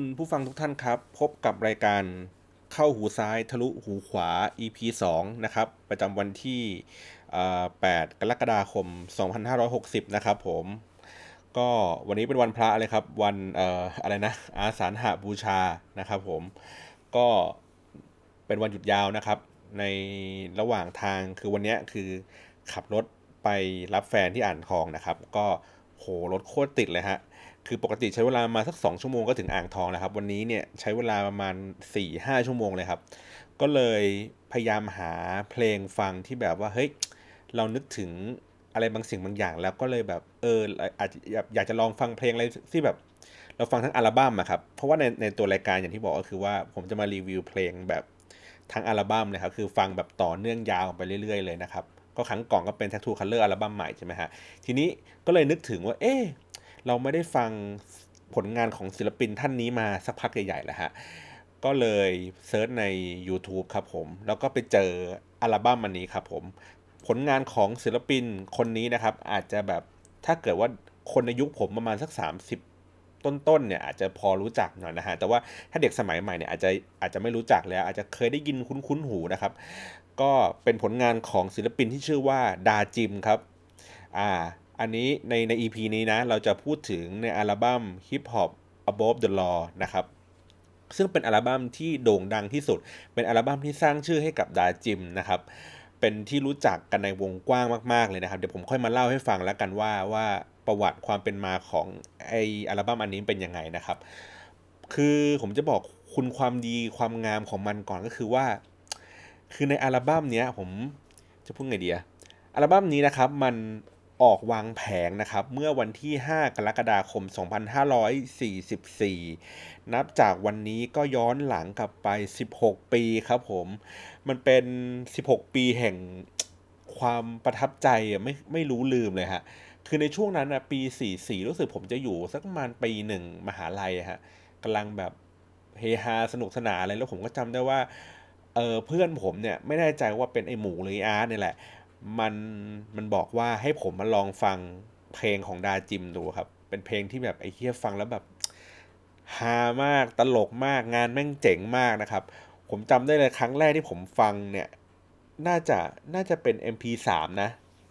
คุณผู้ฟังทุกท่านครับ พบกับรายการเข้าหูซ้ายทะลุหูขวา EP 2 นะครับ ประจำวันที่ 8 กรกฎาคม 2560 นะครับผม ก็วันนี้เป็นวันพระเลยครับ วันอออะไรนะ อาสาฬหาบูชานะครับผม ก็เป็นวันหยุดยาวนะครับ ในระหว่างทางคือวันนี้คือขับรถไปรับแฟนที่อ่านทองนะครับ ก็โหรถโคตรติดเลยฮะ คือปกติใช้เวลามาสัก 2 ชั่วโมงก็ถึงอ่างทองแล้วครับ วันนี้เนี่ยใช้เวลาประมาณ 4-5 ชั่วโมงเลยครับ ก็เลยพยายามหาเพลงฟังที่แบบว่าเฮ้ยเรานึกถึงอะไรบางสิ่งบางอย่าง แล้วก็เลยแบบเอออาจจะอยากจะลองฟังเพลงอะไรที่แบบ เราฟังทั้งอัลบั้มอะครับเพราะว่าในในตัวรายการอย่างที่บอกก็คือว่าผมจะมารีวิวเพลงแบบทั้งอัลบั้มเลยครับคือฟังแบบต่อเนื่องยาวไปเรื่อย ๆ เลยนะครับก็ครั้งก่อนก็เป็น Tattoo Color อัลบั้มใหม่ใช่ไหมฮะทีนี้ก็เลยนึกถึงว่าเอ๊ะ เราไม่ได้ฟังผลงานของศิลปินท่านนี้มาสักพักใหญ่ๆแล้วฮะ ก็เลยเซิร์ชใน YouTube ครับผม แล้วก็ไปเจออัลบั้มอันนี้ครับผม ผลงานของศิลปินคนนี้นะครับ อาจจะแบบถ้าเกิดว่าคนในยุคผมประมาณสัก 30ต้นๆเนี่ยอาจจะพอรู้จักหน่อยนะฮะ แต่ว่าถ้าเด็กสมัยใหม่เนี่ยอาจจะอาจจะไม่รู้จักแล้ว อาจจะเคยได้ยินคุ้นๆหูนะครับ ก็เป็นผลงานของศิลปินที่ชื่อว่าดาจิมครับ อ่า อันนี้ในใน EP นี้นะ เราจะพูดถึงในอัลบั้ม Hip Hop Above the Law นะครับ ซึ่งเป็นอัลบั้มที่โด่งดังที่สุด เป็นอัลบั้มที่สร้างชื่อให้กับดาจิมนะครับ เป็นที่รู้จักกันในวงกว้างมากๆเลยนะครับ เดี๋ยวผมค่อยมาเล่าให้ฟังแล้วกันว่าว่าประวัติความเป็นมาของไออัลบั้มอันนี้เป็นยังไงนะครับ คือผมจะบอกคุณความดีความงามของมันก่อนก็คือว่า คือในอัลบั้มเนี้ยผมจะพูดไงดีอะอัลบั้มนี้นะครับมัน ออกวางแผงนะครับ เมื่อวันที่ 5 กรกฎาคม 2544 นับจากวันนี้ก็ย้อนหลังกลับไป 16 ปีครับผม มันเป็น 16 ปีแห่งความประทับใจอะไม่ไม่รู้ลืมเลยฮะ คือในช่วงนั้นนะปี 44 รู้สึกผมจะอยู่สักประมาณปีหนึ่งมหาลัยฮะกำลังแบบเฮฮาสนุกสนานอะไรแล้วผมก็จำได้ว่าเออเพื่อนผมเนี่ยไม่แน่ใจว่าเป็นไอหมูหรือไออาร์ตเนี่ยแหละ มันมันบอกว่าให้ผมมาลองฟังเพลงของดาจิมดูครับ เป็นเพลงที่แบบไอ้เฮียฟังแล้วแบบฮามากตลกมากงานแม่งเจ๋งมากนะครับ ผมจำได้เลยครั้งแรกที่ผมฟังเนี่ย น่าจะน่าจะเป็น MP3 นะ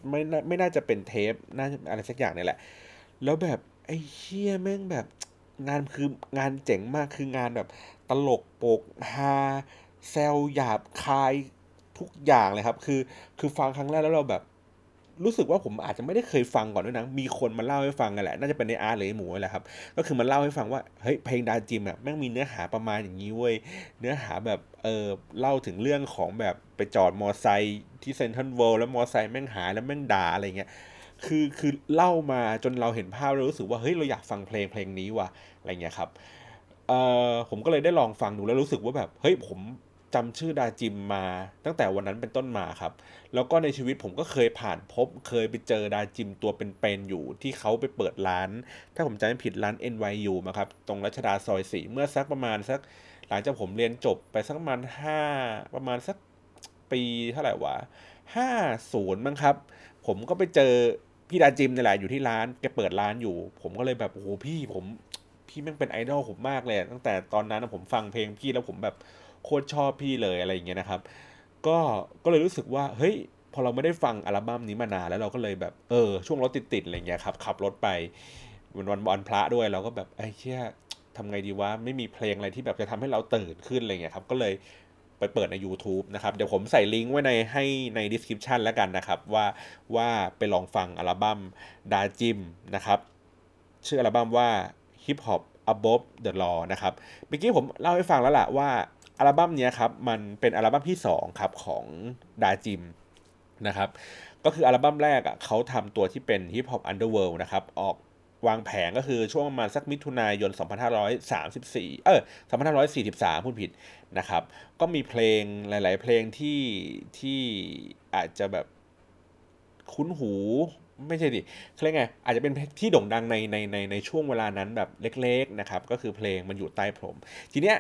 ไม่น่าไม่น่าจะเป็นเทปน่าจะอะไรสักอย่างเนี่ยแหละ แล้วแบบไอ้เฮียแม่งแบบงานคืองานเจ๋งมากคืองานแบบตลกโปกฮาแซวหยาบคาย ทุกอย่างเลยครับ คือคือฟังครั้งแรกแล้วเราแบบ รู้สึกว่าผมอาจจะไม่ได้เคยฟังก่อนด้วยนะ มีคนมาเล่าให้ฟังกันแหละ น่าจะเป็นในอาร์หรือหมูแหละครับ ก็คือมันเล่าให้ฟังว่า เฮ้ย เพลงดาจิมอะแม่งมีเนื้อหาประมาณอย่างนี้เว้ย เนื้อหาแบบ เออเล่าถึงเรื่องของแบบไปจอดมอไซค์ที่เซนทรัลเวิลด์แล้วมอไซค์แม่งหายแล้วแม่งด่าอะไรเงี้ยคือคือเล่ามาจนเราเห็นภาพแล้วรู้สึกว่าเฮ้ยเราอยากฟังเพลงเพลงนี้ว่ะอะไรเงี้ยครับเออผมก็เลยได้ลองฟังดูแล้วรู้สึกว่าแบบเฮ้ยผม จำชื่อดาจิมมาตั้งแต่วันนั้นเป็นต้นมาครับ แล้วก็ในชีวิตผมก็เคยผ่านพบ เคยไปเจอดาจิมตัวเป็นๆอยู่ที่เขาไปเปิดร้าน ถ้าผมจำไม่ผิดร้าน NYU มาครับ ตรงรัชดาซอยสี่เมื่อสักประมาณสัก หลังจากผมเรียนจบไปสักประมาณห้าประมาณสักปีเท่าไหร่วะห้าศูนย์มั้งครับ ผมก็ไปเจอพี่ดาจิมนี่แหละอยู่ที่ร้านแกเปิดร้านอยู่ ผมก็เลยแบบโอ้โหพี่ผมพี่แม่งเป็นไอดอลผมมากเลยตั้งแต่ตอนนั้นผมฟังเพลงพี่แล้วผมแบบ โคตรชอบพี่เลยอะไรอย่างเงี้ยนะครับ ก็ก็เลยรู้สึกว่าเฮ้ยพอเราไม่ได้ฟังอัลบั้มนี้มานานแล้วเราก็เลยแบบเออช่วงรถติดๆอะไรเงี้ยครับขับรถไปวันวันวันพระด้วยเราก็แบบไอ้เชี่ยทำไงดีวะไม่มีเพลงอะไรที่แบบจะทำให้เราตื่นขึ้นอะไรเงี้ยครับก็เลยไปเปิดใน YouTube นะครับ เดี๋ยวผมใส่ลิงก์ไว้ในให้ใน description แล้วกันนะครับ ว่าว่าไปลองฟังอัลบั้มดาจิมนะครับ ชื่ออัลบั้มว่า Hip Hop Above the Law นะครับ เมื่อกี้ผมเล่าให้ฟังแล้วล่ะว่า อัลบั้มนี้ครับมันเป็นอัลบั้มที่2ครับของดาจิมนะครับก็คืออัลบั้มแรกอะเขาทำตัวที่เป็น Hip Hop Underworld นะครับออกวางแผงก็คือช่วงประมาณสักมิถุนายน 2534 เออ2543 พูดผิดนะครับ ก็มีเพลงหลาย ๆ เพลงที่ที่อาจจะแบบคุ้นหูไม่ใช่ดิเขาเรียกไง อาจจะเป็นที่โด่งดังในในในในช่วงเวลานั้นแบบเล็ก ๆ นะครับ ก็คือเพลงมันอยู่ใต้พรม ทีเนี้ย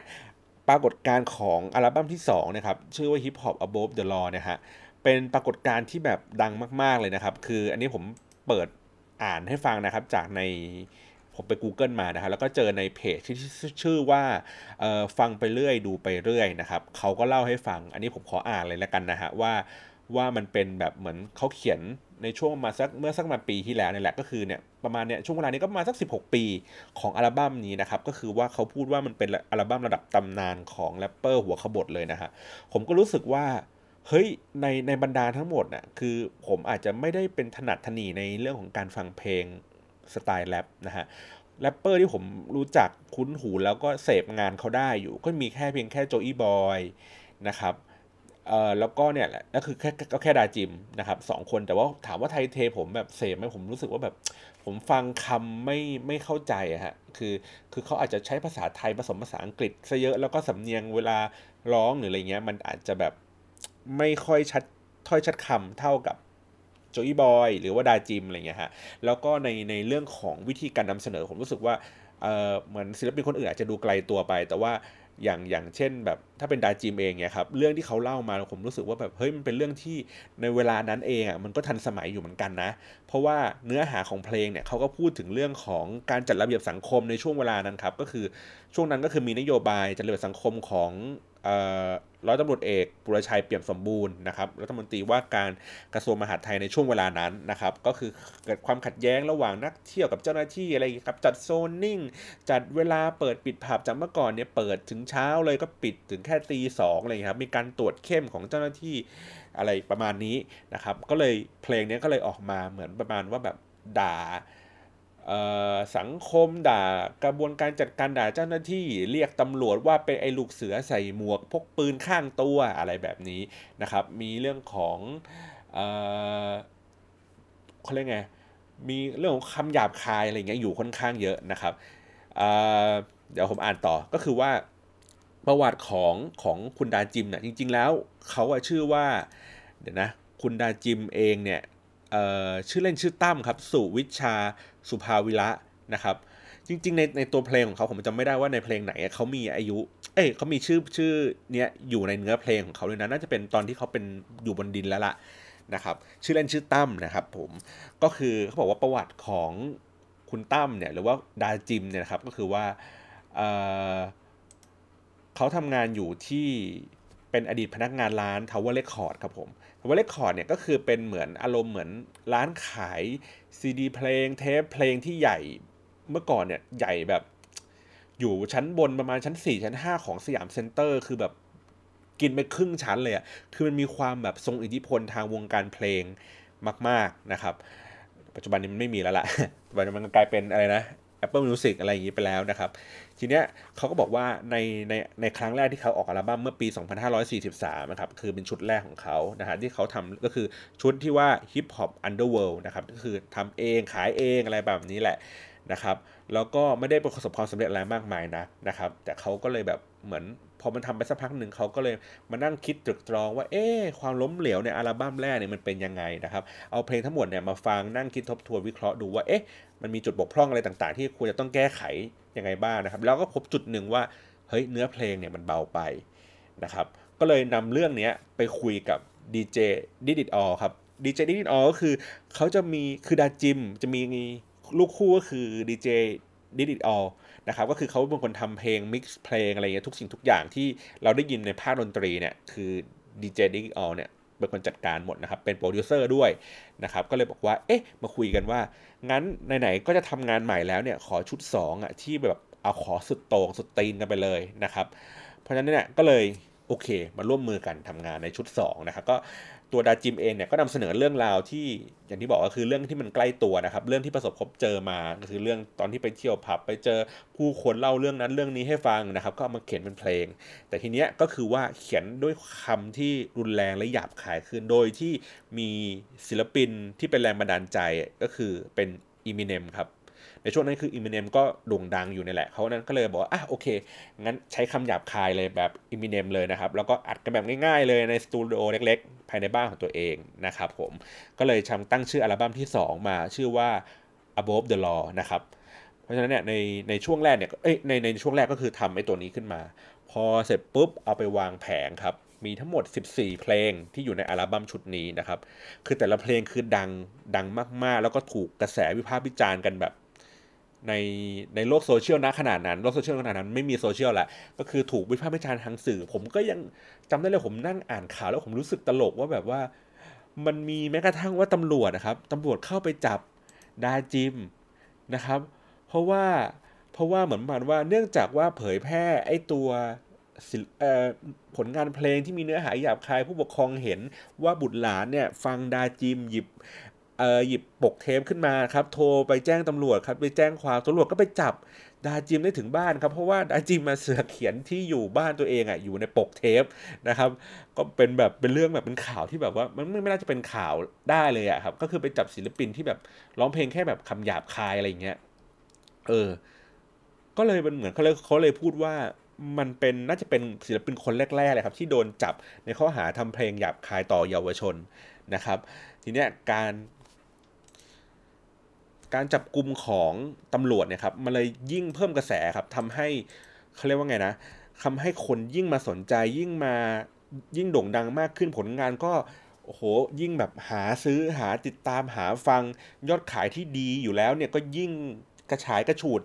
ปรากฏการณ์ของอัลบั้มที่2นะครับชื่อว่า Hip Hop Above the Law นะฮะเป็นปรากฏการณ์ที่แบบดังมาก ๆเลยนะครับ คืออันนี้ผมเปิดอ่านให้ฟังนะครับจากในผมไป Google มานะครับแล้วก็เจอในเพจที่ชื่อว่าฟังไปเรื่อยดูไปเรื่อยนะครับเขาก็เล่าให้ฟัง อันนี้ผมขออ่านเลยแล้วกันนะฮะว่า ว่ามันเป็นแบบเหมือนเขาเขียนในช่วงมาสักเมื่อสักมาปีที่แล้วนี่แหละก็คือเนี่ยประมาณเนี่ยช่วงเวลานี้ก็มาสัก 16 ปีของอัลบั้มนี้นะครับก็คือว่าเขาพูดว่ามันเป็นอัลบั้มระดับตำนานของแรปเปอร์หัวขบถเลยนะฮะผมก็รู้สึกว่าเฮ้ยในในบรรดาทั้งหมดน่ะคือผมอาจจะไม่ได้เป็นถนัดถนีในเรื่องของการฟังเพลงสไตล์แร็ปนะฮะแรปเปอร์ที่ผมรู้จักคุ้นหูแล้วก็เสพงานเขาได้อยู่ ก็มีแค่เพียงแค่โจอี้บอยนะครับ เอ่อแล้วก็เนี่ยแหละก็คือแค่ก็แค่ดาจิมนะครับสองคนแต่ว่าถามว่าไทยเทผมแบบเสพไหมผมรู้สึกว่าแบบ ผมฟังคำไม่ไม่เข้าใจอะฮะคือคือเขาอาจจะใช้ภาษาไทยผสมภาษาอังกฤษซะเยอะแล้วก็สำเนียงเวลาร้องหรืออะไรเงี้ยมันอาจจะแบบไม่ค่อยชัดถ้อยชัดคำเท่ากับโจอีบอยหรือว่าดาจิมอะไรเงี้ยฮะแล้วก็ในในเรื่องของวิธีการนำเสนอผมรู้สึกว่าเออเหมือนศิลปินคนอื่นอาจจะดูไกลตัวไป แต่ว่า อย่างอย่างเช่นแบบถ้าเป็นดาจิมเองเนี่ยครับเรื่องที่เขาเล่ามาผมรู้สึกว่าแบบเฮ้ยมันเป็นเรื่องที่ในเวลานั้นเองอะมันก็ทันสมัยอยู่เหมือนกันนะ เพราะว่าเนื้อหาของเพลงเนี่ยเขาก็พูดถึงเรื่องของการจัดระเบียบสังคมในช่วงเวลานั้นครับก็คือช่วงนั้นก็คือมีนโยบายจัดระเบียบสังคมของ ร้อยตำรวจเอกปุรชัยเปี่ยมสมบูรณ์นะครับรัฐมนตรีว่าการกระทรวงมหาดไทยในช่วงเวลานั้นนะครับ ก็คือเกิดความขัดแย้งระหว่างนักเที่ยวกับเจ้าหน้าที่อะไรครับจัดโซนนิ่ง จัดเวลาเปิดปิดผับจากเมื่อก่อนเนี่ยเปิดถึงเช้าเลยก็ปิดถึงแค่ตีสองอะไรครับมีการตรวจเข้มของเจ้าหน้าที่อะไรประมาณนี้นะครับ ก็เลยเพลงนี้ก็เลยออกมาเหมือนประมาณว่าแบบด่า สังคมด่ากระบวนการจัดการด่าเจ้าหน้าที่เรียกตำรวจว่าเป็นไอ้ลูกเสือใส่หมวกพกปืนข้างตัวอะไรแบบนี้นะครับ มีเรื่องของเขาเรียกไงมีเรื่องของคำหยาบคายอะไรเงี้ยอยู่ค่อนข้างเยอะนะครับเดี๋ยวผมอ่านต่อก็คือว่าประวัติของของคุณดาจิมเนี่ยจริง ๆ แล้วเขาชื่อว่าเดี๋ยวนะคุณดาจิมเองเนี่ยชื่อเล่นชื่อตั้มครับสุวิชา สุภาวิระนะครับ จริง ๆ ในในตัวเพลงของเขาผมจำไม่ได้ว่าในเพลงไหนเขามีอายุ เอ้ยเขามีชื่อชื่อเนี้ยอยู่ในเนื้อเพลงของเขาเลยนะน่าจะเป็นตอนที่เขาเป็นอยู่บนดินแล้วล่ะนะครับ ชื่อเล่นชื่อตั้มนะครับ ผมก็คือเขาบอกว่าประวัติของคุณตั้มเนี่ยหรือว่าดาจิมเนี่ยนะครับก็คือว่าเขาทำงานอยู่ที่เป็นอดีตพนักงานร้าน Tower Record ครับผม Tower Record เนี่ยก็คือเป็นเหมือนอารมณ์เหมือนร้านขายซีดีเพลงเทปเพลงที่ใหญ่เมื่อก่อนเนี่ยใหญ่แบบอยู่ชั้นบนประมาณชั้น 4 ชั้น 5 ของสยามเซ็นเตอร์ คือแบบกินไปครึ่งชั้นเลยอะคือมันมีความแบบทรงอิทธิพลทางวงการเพลงมาก ๆนะครับ ปัจจุบันนี้มันไม่มีแล้วละ่ะปัจจุบันมันกลายเป็นอะไรนะ Apple Music อะไรอย่างนี้ไปแล้วนะครับ ทีเนี้ยเขาก็บอกว่าในในในครั้งแรกที่เขาออกอัลบั้มเมื่อปี 2543 นะครับ คือเป็นชุดแรกของเขานะฮะที่เขาทำก็คือชุดที่ว่า Hip Hop Underworld นะครับ ก็คือทำเองขายเองอะไรแบบนี้แหละนะครับ แล้วก็ไม่ได้ประสบความสำเร็จอะไรมากมายนะนะครับ แต่เขาก็เลยแบบเหมือน พอมันทำไปสักพักหนึ่งเขาก็เลยมานั่งคิดตรึกตรองว่าเอ๊ความล้มเหลวในอัลบั้มแรกเนี่ยมันเป็นยังไงนะครับ เอาเพลงทั้งหมดเนี่ยมาฟังนั่งคิดทบทวนวิเคราะห์ดูว่าเอ๊ะมันมีจุดบกพร่องอะไรต่างๆ ที่ควรจะต้องแก้ไขยังไงบ้างนะครับ แล้วก็พบจุดหนึ่งว่าเฮ้ยเนื้อเพลงเนี่ยมันเบาไปนะครับก็เลยนำเรื่องนี้ไปคุยกับดีเจดิดิตออครับดีเจดิดิตออก็คือเขาจะมีคือดาจิมจะมีลูกคู่ก็คือดีเจดิดิตออ นะครับก็คือเขาเป็นคนทำเพลงมิกซ์เพลงอะไรเงี้ยทุกสิ่งทุกอย่างที่เราได้ยินในภาคดนตรีเนี่ยคือดีเจดิออเนี่ยเป็นคนจัดการหมดนะครับเป็นโปรดิวเซอร์ด้วยนะครับก็เลยบอกว่าเอ๊ะมาคุยกันว่างั้นไหนๆก็จะทำงานใหม่แล้วเนี่ยขอชุด2อะที่แบบเอาขอสุดโต่งสุดตีนกันไปเลยนะครับ เพราะฉะนั้นเนี่ยก็เลยโอเค มาร่วมมือกันทำงานในชุด2นะครับก็ ตัวดาจิมเองเนี่ยก็นำเสนอเรื่องราวที่อย่างที่บอกก็คือเรื่องที่มันใกล้ตัวนะครับ เรื่องที่ประสบพบเจอมาก็คือเรื่องตอนที่ไปเที่ยวผับไปเจอผู้คนเล่าเรื่องนั้นเรื่องนี้ให้ฟังนะครับ ก็เอามาเขียนเป็นเพลง แต่ทีเนี้ยก็คือว่าเขียนด้วยคำที่รุนแรงและหยาบคายขึ้นโดยที่มีศิลปินที่เป็นแรงบันดาลใจก็คือเป็น Eminem ครับ ในช่วงนั้นคือ Eminem ก็โด่งดังอยู่นี่แหละเขานั้นก็เลยบอกอะโอเค งั้นใช้คำหยาบคายเลยแบบ Eminem เลยนะครับ แล้วก็อัดกันแบบง่ายๆเลยในสตูดิโอเล็กๆ ภายในบ้านของตัวเองนะครับผม ก็เลยทำตั้งชื่ออัลบั้มที่ 2 มาชื่อว่า Above the Law นะครับ เพราะฉะนั้นเนี่ยในในช่วงแรกเนี่ยเอ้ยในในช่วงแรกก็คือทำไอ้ตัวนี้ขึ้นมา พอเสร็จปุ๊บเอาไปวางแผงครับมีทั้งหมด 14 เพลงที่อยู่ในอัลบั้มชุดนี้นะครับ คือแต่ละเพลงคือดัง ดังมาก ๆ แล้วก็ถูกกระแสวิพากษ์วิจารณ์กันแบบ ในในโลกโซเชียลนะขนาดนั้น โลกโซเชียลขนาดนั้นไม่มีโซเชียลแหละก็คือถูกวิพากษ์วิจารณ์ทางสื่อ ผมก็ยังจำได้เลยผมนั่งอ่านข่าวแล้วผมรู้สึกตลกว่าแบบว่า มันมีแม้กระทั่งว่าตำรวจนะครับตำรวจเข้าไปจับดาจิมนะครับ เพราะว่าเพราะว่าเหมือนมาณว่าเนื่องจากว่าเผยแพร่ไอ้ตัวผลงานเพลงที่มีเนื้อหาหยาบคายผู้ปกครองเห็นว่าบุตรหลานเนี่ยฟังดาจิมหยิบ เอ่อหยิบปกเทปขึ้นมาครับ โทรไปแจ้งตำรวจครับ ไปแจ้งความตำรวจก็ไปจับดาจิมได้ถึงบ้านครับ เพราะว่าดาจิมมาเสือเขียนที่อยู่บ้านตัวเองอะอยู่ในปกเทปนะครับ ก็เป็นแบบเป็นเรื่องแบบเป็นข่าวที่แบบว่ามันไม่น่าจะเป็นข่าวได้เลยอะครับ ก็คือไปจับศิลปินที่แบบร้องเพลงแค่แบบคำหยาบคายอะไรเงี้ย เออ ก็เลยเป็นเหมือนเขาเลยเขาเลยพูดว่ามันเป็นน่าจะเป็นศิลปินคนแรกๆเลยครับ ที่โดนจับในข้อหาทำเพลงหยาบคายต่อเยาวชนนะครับ ทีเนี้ยการ การจับกลุ่มของตำรวจเนี่ยครับมันเลยยิ่งเพิ่มกระแสครับทำให้เขาเรียกว่าไงนะทำให้คนยิ่งมาสนใจยิ่งมายิ่งโด่งดังมากขึ้นผลงานก็โอ้โหยิ่งแบบหาซื้อหาติดตามหาฟังยอดขายที่ดีอยู่แล้วเนี่ยก็ยิ่งกระฉายกระฉูด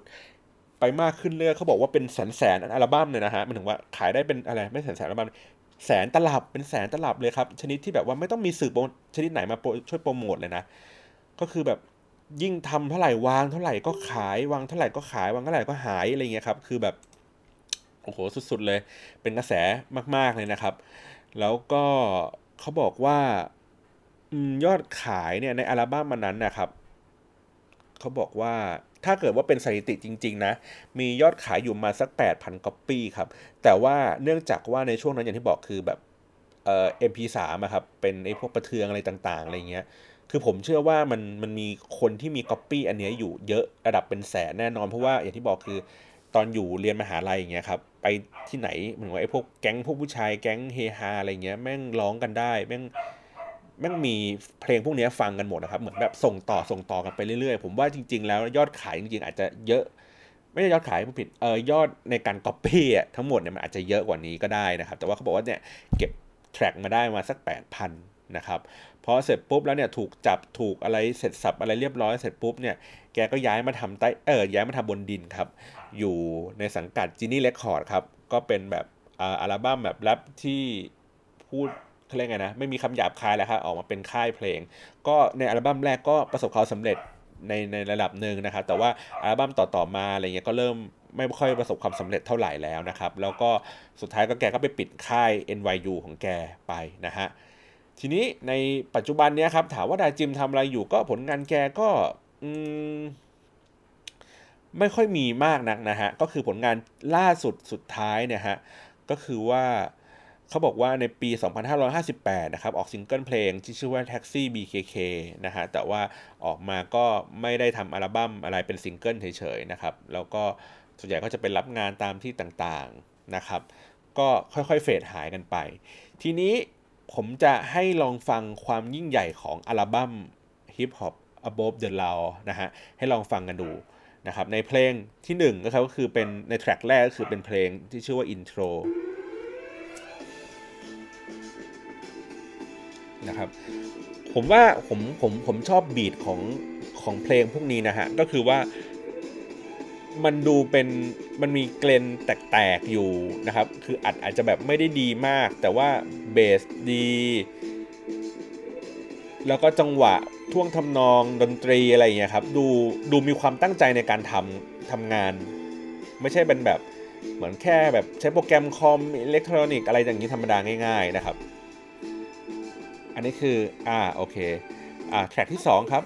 ไปมากขึ้นเรื่อยเขาบอกว่าเป็นแสนแสนอัลบั้มเลยนะฮะมันถึงว่าขายได้เป็นอะไรไม่แสนแสนอัลบั้มแสนตลับเป็นแสนตลับเลยครับ ชนิดที่แบบว่าไม่ต้องมีสื่อชนิดไหนมาช่วยโปรโมทเลยนะ ก็คือแบบ ยิ่งทำเท่าไหร่วางเท่าไหร่ก็ขายวางเท่าไหร่ก็ขายวางเท่าไหร่ก็หายอะไรเงี้ยครับ คือแบบโอ้โหสุดๆเลย เป็นกระแสมาก ๆเลยนะครับ แล้วก็เขาบอกว่ายอดขายเนี่ยในอัลบั้มมันนั้นนะครับเขาบอกว่าถ้าเกิดว่าเป็นสถิติจริง ๆ นะ มียอดขายอยู่มาสัก 8,000ก๊อปปี้ครับ แต่ว่าเนื่องจากว่าในช่วงนั้นอย่างที่บอกคือแบบเอ่อ MP3 อะครับ เป็นไอ้พวกประเทืองอะไรต่าง ๆ อะไรเงี้ย คือผมเชื่อว่ามันมันมีคนที่มีก๊อปปี้อันนี้อยู่เยอะระดับเป็นแสนแน่นอน เพราะว่าอย่างที่บอกคือตอนอยู่เรียนมหาลัยอย่างเงี้ยครับไปที่ไหนเหมือนว่าไอ้พวกแก๊งพวกผู้ชายแก๊งเฮฮาอะไรเงี้ยแม่งร้องกันได้แม่งแม่งมีเพลงพวกนี้ฟังกันหมดนะครับ เหมือนแบบส่งต่อส่งต่อกันไปเรื่อยๆ ผมว่าจริง ๆ แล้วยอดขายจริงๆ อาจจะเยอะ ไม่ใช่ยอดขายผู้ผิดเออยอดในการก๊อปปี้อะทั้งหมดเนี่ยมันอาจจะเยอะกว่านี้ก็ได้นะครับ แต่ว่าเขาบอกว่าเนี่ยเก็บแทร็กมาได้มาสัก 8,000 นะครับพอเสร็จปุ๊บแล้วเนี่ยถูกจับถูกอะไรเสร็จสับอะไรเรียบร้อยเสร็จปุ๊บเนี่ยแกก็ย้ายมาทำใต้เออย้ายมาทำบนดินครับ อยู่ในสังกัดจีนี่เรคคอร์ดครับก็เป็นแบบอัลบั้มแบบแรปที่พูดเขาเรียกไงนะไม่มีคำหยาบคายแล้วครับออกมาเป็นค่ายเพลง ก็ในอัลบั้มแรกก็ประสบความสำเร็จในในระดับหนึ่งนะครับ แต่ว่าอัลบั้มต่อๆมาอะไรเงี้ยก็เริ่มไม่ค่อยประสบความสำเร็จเท่าไหร่แล้วนะครับ แล้วก็สุดท้ายก็แกก็ไปปิดค่าย NYU ของแกไปนะฮะ ทีนี้ในปัจจุบันเนี้ยครับถามว่าดาจิมทำอะไรอยู่ก็ผลงานแกก็ไม่ค่อยมีมากนักนะฮะ ก็คือผลงานล่าสุดสุดท้ายเนี่ยฮะ ก็คือว่าเขาบอกว่าในปี 2558 นะครับ ออกซิงเกิลเพลงที่ชื่อว่า Taxi BKK นะฮะ แต่ว่าออกมาก็ไม่ได้ทำอัลบั้มอะไรเป็นซิงเกิลเฉยๆนะครับ แล้วก็ส่วนใหญ่ก็จะเป็นรับงานตามที่ต่างๆนะครับ ก็ค่อยๆเฟดหายกันไป ทีนี้ ผมจะให้ลองฟังความยิ่งใหญ่ของอัลบั้ม Hip Hop Above the Law นะฮะ ให้ลองฟังกันดูนะครับ ในเพลงที่1ก็คือเป็นในแทร็กแรกก็คือเป็นเพลงที่ชื่อว่า Intro นะครับ ผมว่าผมผมผมชอบบีทของของเพลงพวกนี้นะฮะ ก็คือว่า มันดูเป็นมันมี gain แตกๆอยู่นะครับ คืออัดอาจจะแบบไม่ได้ดีมาก แต่ว่าเบสดี แล้วก็จังหวะท่วงทำนองดนตรีอะไรอย่างเงี้ยครับ ดูดูมีความตั้งใจในการทำทำงาน ไม่ใช่เป็นแบบเหมือนแค่แบบใช้โปรแกรมคอมอิเล็กทรอนิกส์อะไรอย่างนี้ธรรมดาง่ายๆนะครับ อันนี้คือ อ่า โอเค อ่า track ที่ 2 ครับ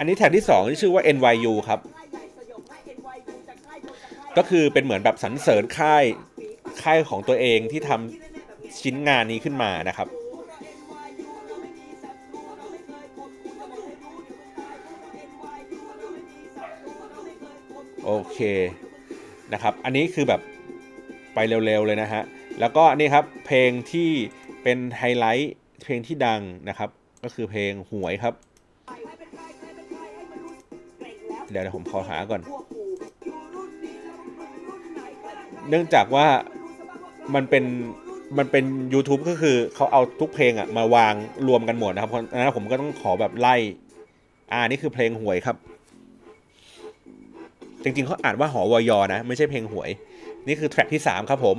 อันนี้แท็กที่2ที่ชื่อว่า NYU ครับ ก็คือเป็นเหมือนแบบสรรเสริญค่ายค่ายของตัวเองที่ทำชิ้นงานนี้ขึ้นมานะครับ โอเคนะครับ อันนี้คือแบบไปเร็วๆเลยนะฮะ แล้วก็นี่ครับเพลงที่เป็นไฮไลท์เพลงที่ดังนะครับ ก็คือเพลงหวยครับ เดี๋ยวผมขอหาก่อน เนื่องจากว่ามันเป็นมันเป็น YouTube ก็คือเขาเอาทุกเพลงอะมาวางรวมกันหมดนะครับเพราะนั้นผมก็ต้องขอแบบไล่ อ่านี่คือเพลงหวยครับ จริงๆเขาอ่านว่าหอวยอนะ ไม่ใช่เพลงหวย นี่คือแทร็กที่ 3 ครับผม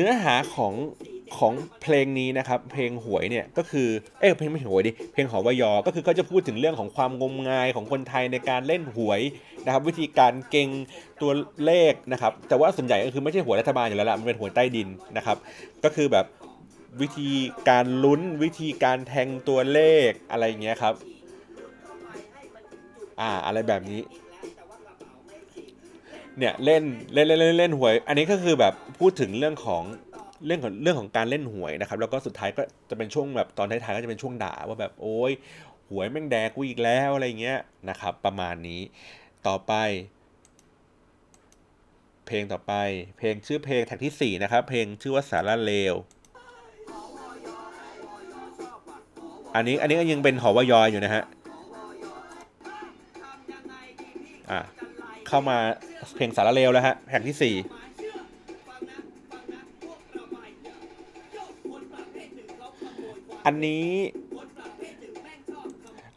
เนื้อหาของของเพลงนี้นะครับ เพลงหวยเนี่ยก็คือเอ้เพลงไม่หวยดิเพลงหอวยอ ก็คือเขาจะพูดถึงเรื่องของความงมงายของคนไทยในการเล่นหวยนะครับ วิธีการเก่งตัวเลขนะครับ แต่ว่าส่วนใหญ่ก็คือไม่ใช่หวยรัฐบาลอยู่แล้วละมันเป็นหวยใต้ดินนะครับ ก็คือแบบวิธีการลุ้นวิธีการแทงตัวเลขอะไรเงี้ยครับ อ่าอะไรแบบนี้ เนี่ยเล่นเล่นเล่นเล่นเล่นหวย อันนี้ก็คือแบบพูดถึงเรื่องของเรื่องของเรื่องของการเล่นหวยนะครับ แล้วก็สุดท้ายก็จะเป็นช่วงแบบตอนท้ายๆก็จะเป็นช่วงด่าว่าแบบโอ้ยหวยแม่งแดกกูอีกแล้วอะไรเงี้ยนะครับ ประมาณนี้ต่อไป เพลงต่อไป เพลงชื่อเพลงแท็กที่ 4 นะครับ เพลงชื่อว่าสาระเลวอันนี้อันนี้ก็ยังเป็นหอวยอยอยู่นะฮะ เข้ามาเพลงสารเลวแล้วฮะแผ่นที่สี่อันนี้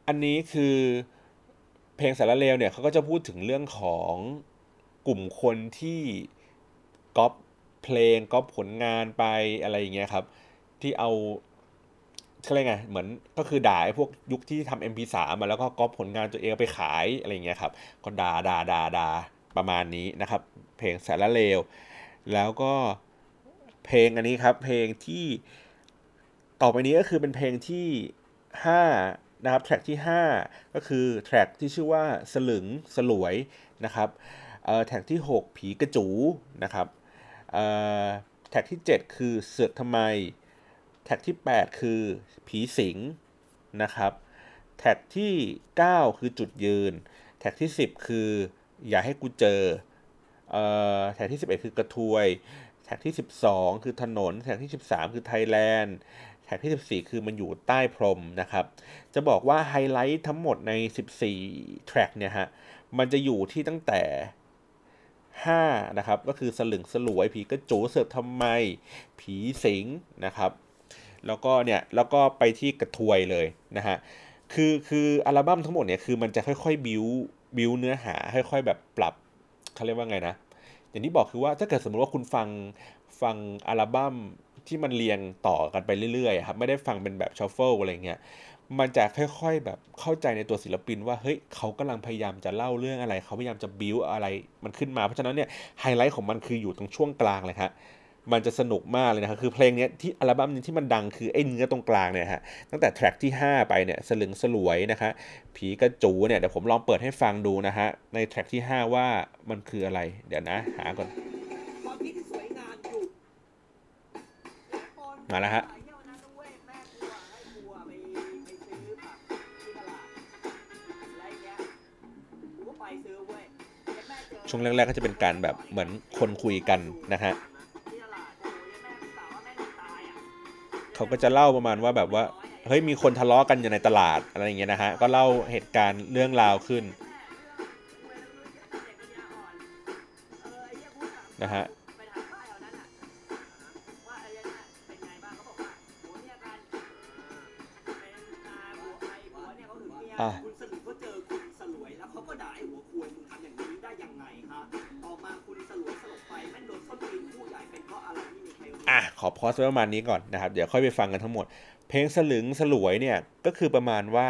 อันนี้คือเพลงสารเลวเนี่ยเขาก็จะพูดถึงเรื่องของกลุ่มคนที่ก๊อปเพลงก๊อปผลงานไปอะไรอย่างเงี้ยครับ ที่เอา เขาเรียกไงเหมือนก็คือด่าไอ้พวกยุคที่ทำ MP3 มาแล้วก็ก๊อปผลงานตัวเองไปขายอะไรเงี้ยครับก็ด่าด่าด่าด่าประมาณนี้นะครับ เพลงสารเลว แล้วก็เพลงอันนี้ครับเพลงที่ต่อไปนี้ก็คือเป็นเพลงที่ 5 นะครับแทร็กที่ 5 ก็คือแทร็กที่ชื่อว่าสลึงสลวยนะครับแทร็กที่ 6 ผีกระจูนะครับแท็กที่ 7 คือเสือกทำไม แท็กที่ 8 คือผีสิงนะครับ track ที่ 9 คือจุดยืน track ที่ 10 คืออย่าให้กูเจอเอ่อ track ที่ 11 คือกระทวย track ที่ 12 คือถนน track ที่ 13 คือไทยแลนด์ track ที่ 14 คือมันอยู่ใต้พรมนะครับ จะบอกว่าไฮไลท์ทั้งหมดใน 14 track เนี่ยฮะ มันจะอยู่ที่ตั้งแต่ 5 นะครับ ก็คือสลึงสลวย ผีกระจูเสิร์ฟทำไม ผีสิงนะครับ แล้วก็เนี่ยแล้วก็ไปที่กระทวยเลยนะฮะคือคืออัลบั้มทั้งหมดเนี่ยคือมันจะค่อยๆบิวบิวเนื้อหาค่อยๆแบบปรับเขาเรียกว่าไงนะอย่างที่บอกคือว่าถ้าเกิดสมมติว่าคุณฟังฟังอัลบั้มที่มันเรียงต่อกันไปเรื่อยๆครับไม่ได้ฟังเป็นแบบ shuffle อะไรเงี้ยมันจะค่อยๆแบบเข้าใจในตัวศิลปินว่าเฮ้ยเขากำลังพยายามจะเล่าเรื่องอะไร เขาพยายามจะบิวอะไรมันขึ้นมาเพราะฉะนั้นเนี่ยไฮไลท์ของมันคืออยู่ตรงช่วงกลางเลยครับ มันจะสนุกมากเลยนะครับคือเพลงนี้ที่อัลบั้มนี้ที่มันดังคือไอ้เนื้อตรงกลางเนี่ยฮะตั้งแต่แทร็กที่ 5 ไปเนี่ยสลึงสลวยนะคะผีกระจูเนี่ยเดี๋ยวผมลองเปิดให้ฟังดูนะฮะในแทร็กที่ 5 ว่ามันคืออะไร เดี๋ยวนะหาก่อนมาแล้วฮะช่วงแรกๆก็จะเป็นการแบบเหมือนคนคุยกันนะฮะ เขาก็จะเล่าประมาณว่าแบบว่าเฮ้ยมีคนทะเลาะกันอยู่ในตลาดอะไรอย่างเงี้ยนะฮะก็เล่าเหตุการณ์เรื่องราวขึ้นนะฮะอะ สไว้ประมาณนี้ก่อนนะครับ เดี๋ยวค่อยไปฟังกันทั้งหมด เพลงสลึงสลวยเนี่ยก็คือประมาณว่า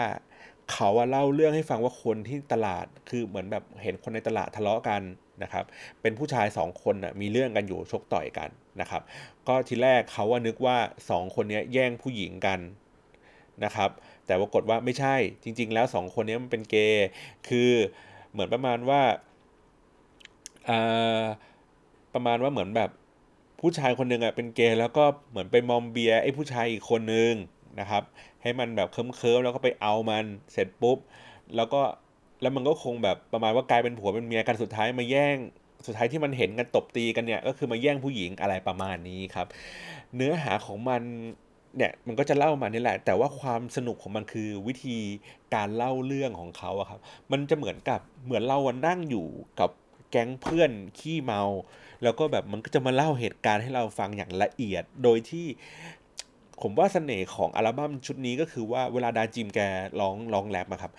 เขาเล่าเรื่องให้ฟังว่าคนที่ตลาดคือเหมือนแบบเห็นคนในตลาดทะเลาะกันนะครับ เป็นผู้ชายสองคนนะมีเรื่องกันอยู่ชกต่อยกันนะครับ ก็ทีแรกเขาว่านึกว่าสองคนนี้แย่งผู้หญิงกันนะครับ แต่ปรากฏว่าไม่ใช่จริง ๆ แล้วสองคนนี้มันเป็นเกย์คือเหมือนประมาณว่าประมาณว่าเหมือนแบบ ผู้ชายคนหนึ่งอะเป็นเกย์แล้วก็เหมือนไปมอมเบียไอ้ผู้ชายอีกคนนึงนะครับ ให้มันแบบเคิมๆแล้วก็ไปเอามันเสร็จปุ๊บ แล้วก็แล้วมันก็คงแบบประมาณว่ากลายเป็นผัวเป็นเมียกันสุดท้ายมาแย่งสุดท้ายที่มันเห็นกันตบตีกันเนี่ย ก็คือมาแย่งผู้หญิงอะไรประมาณนี้ครับ เนื้อหาของมันเนี่ยมันก็จะเล่ามานี่แหละ แต่ว่าความสนุกของมันคือวิธีการเล่าเรื่องของเขาอะครับ มันจะเหมือนกับเหมือนเรานั่งอยู่กับ แก๊งเพื่อนขี้เมา แล้วก็แบบมันก็จะมาเล่าเหตุการณ์ให้เราฟังอย่างละเอียด โดยที่ผมว่าเสน่ห์ของอัลบั้มชุดนี้ก็คือว่าเวลาดาจิมแกร้องร้องแรปอะครับ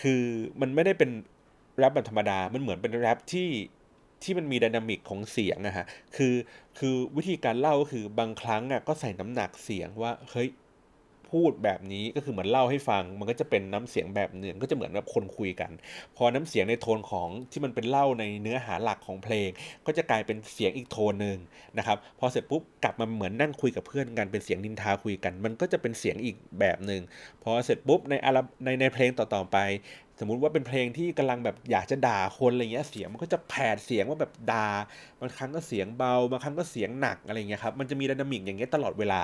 คือมันไม่ได้เป็นแรปแบบธรรมดา มันเหมือนเป็นแรปที่ที่มันมีดินามิกของเสียงนะฮะ คือ คือวิธีการเล่าก็คือบางครั้งอะก็ใส่น้ำหนักเสียงว่า เฮ้ย พูดแบบนี้ก็คือเหมือนเล่าให้ฟัง มันก็จะเป็นน้ำเสียงแบบหนึ่งก็จะเหมือนแบบคนคุยกัน พอน้ำเสียงในโทนของที่มันเป็นเล่าในเนื้อหาหลักของเพลง ก็จะกลายเป็นเสียงอีกโทนหนึ่งนะครับพอเสร็จปุ๊บกลับมาเหมือนนั่งคุยกับเพื่อนกันเป็นเสียงนินทาคุยกัน มันก็จะเป็นเสียงอีกแบบหนึ่งพอเสร็จปุ๊บในอาราในในเพลงต่อๆไป สมมุติว่าเป็นเพลงที่กำลังแบบอยากจะด่าคนอะไรเงี้ยเสียงมันก็จะแผดเสียงว่าแบบด่าบางครั้งก็เสียงเบาบางครั้งก็เสียงหนักอะไรเงี้ยครับมันจะมีดินามิกอย่างเงี้ยตลอดเวลา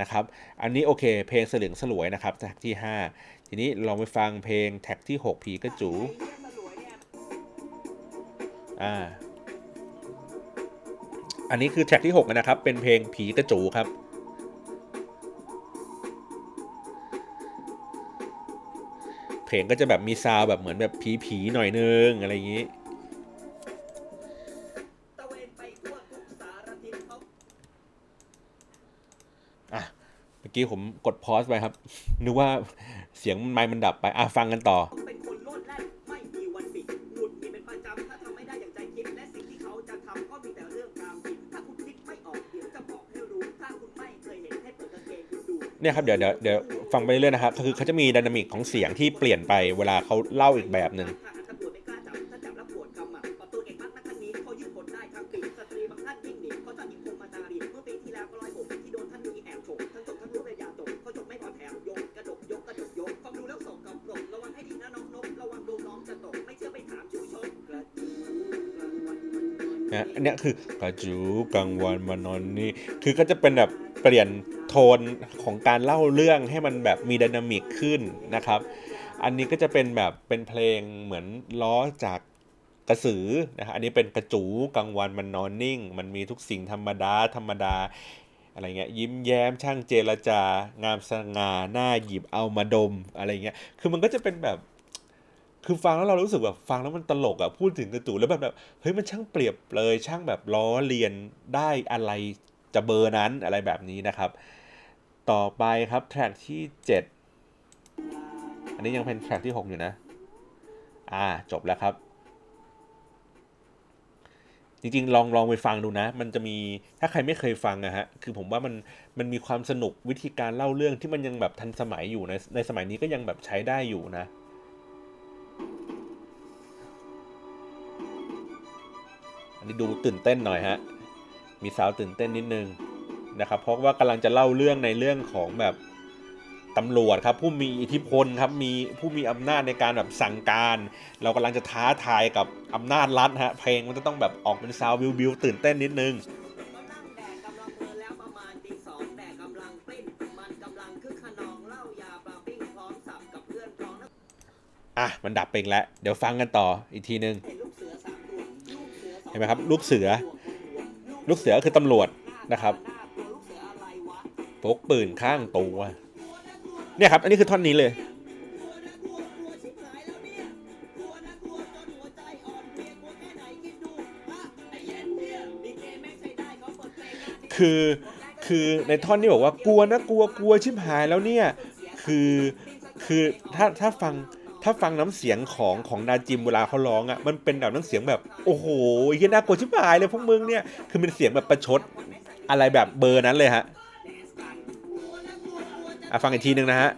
นะครับ อันนี้โอเค เพลงเสลึงสลวยนะครับแท็กที่ 5 ทีนี้ลองไปฟังเพลงแท็กที่ 6 ผีกระจูอ่าอันนี้คือแท็กที่ 6 นะครับ เป็นเพลงผีกระจูครับ เพลงก็จะแบบมีซาวแบบเหมือนแบบผีๆหน่อยนึงอะไรอย่างนี้ อะ เมื่อกี้ผมกดพอสไปครับ นึกว่าเสียงไมค์มันดับไป อะ ฟังกันต่อเนี่ยครับเดี๋ยวเดี๋ยวเดี๋ยว ฟังไปเรื่อยนะครับคือเขาจะมีดินามิกของเสียงที่เปลี่ยนไปเวลาเขาเล่าอีกแบบหนึ่ง อันนี้คือกระจูกลางวันมานอนนี่คือก็จะเป็นแบบเปลี่ยนโทนของการเล่าเรื่องให้มันแบบมีดินามิกขึ้นนะครับ อันนี้ก็จะเป็นแบบเป็นเพลงเหมือนล้อจากกระสือนะครับอันนี้เป็นกระจูกลางวันมันนอนนิ่ง มันมีทุกสิ่งธรรมดาธรรมดาอะไรเงี้ยยิ้มแย้มช่างเจรจา งามสง่าหน้าหยิบเอามาดมอะไรเงี้ยคือมันก็จะเป็นแบบ คือฟังแล้วเรารู้สึกแบบฟังแล้วมันตลกอะพูดถึงกระตูแล้วแบบแบบเฮ้ยมันช่างเปรียบเลยช่างแบบล้อเลียนได้อะไรจะเบอร์นั้นอะไรแบบนี้นะครับ ต่อไปครับแทร็กที่ 7 อันนี้ยังเป็นแทร็กที่ 6 อยู่นะ อ่าจบแล้วครับ จริงๆ ลองลองไปฟังดูนะ มันจะมีถ้าใครไม่เคยฟังอะฮะคือผมว่ามันมันมีความสนุกวิธีการเล่าเรื่องที่มันยังแบบทันสมัยอยู่ในในสมัยนี้ก็ยังแบบใช้ได้อยู่นะ อันนี้ดูตื่นเต้นหน่อยฮะ มีสาวตื่นเต้นนิดนึงนะครับ เพราะว่ากำลังจะเล่าเรื่องในเรื่องของแบบตำรวจครับผู้มีอิทธิพลครับมีผู้มีอำนาจในการแบบสั่งการ เรากำลังจะท้าทายกับอำนาจรัฐฮะเพลงมันจะต้องแบบออกเป็นซาววิววิวตื่นเต้นนิดนึงอะมันดับไปแล้ว เดี๋ยวฟังกันต่ออีกทีนึง เห็นไหมครับ ลูกเสือ ลูกเสือคือตำรวจนะครับพกปืนข้างตัวเนี่ยครับ อันนี้คือท่อนนี้เลย คือคือในท่อนนี้บอกว่ากลัวนะกลัวกลัวชิบหายแล้วเนี่ย คือคือถ้าถ้าฟัง ถ้าฟังน้ำเสียงของของนาจิมเวลาเขาร้องอะ่ะมันเป็นแบบน้ำเสียงแบบโอ้โหยันน่ากลัวชิบหายเลยพวกมึงเนี่ยคือเป็นเสียงแบบประชดอะไรแบบเบอร์นั้นเลยฮะอะฟังอีกทีหนึ่งนะฮะ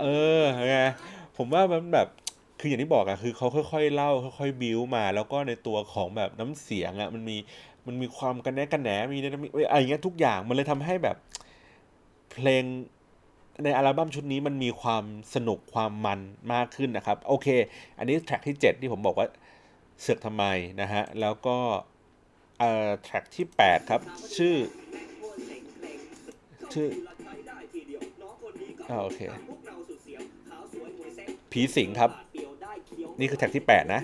เออไงผมว่ามันแบบคืออย่างที่บอกอะคือเขาค่อยๆเล่าค่อยๆบิวมา แล้วก็ในตัวของแบบน้ำเสียงอะมันมีมันมีความกันแนกันแหนมีอะไรอย่างเงี้ยทุกอย่างมันเลยทำให้แบบ เพลงในอัลบั้มชุดนี้มันมีความสนุกความมันมากขึ้นนะครับ โอเค อันนี้แทร็กที่ 7 ที่ผมบอกว่าเสือกทำไมนะฮะ แล้วก็เอ่อแทร็กที่ 8 ครับ ชื่อ ชื่ออ่าโอเค ผีสิงครับ นี่คือแท็กที่ 8 นะ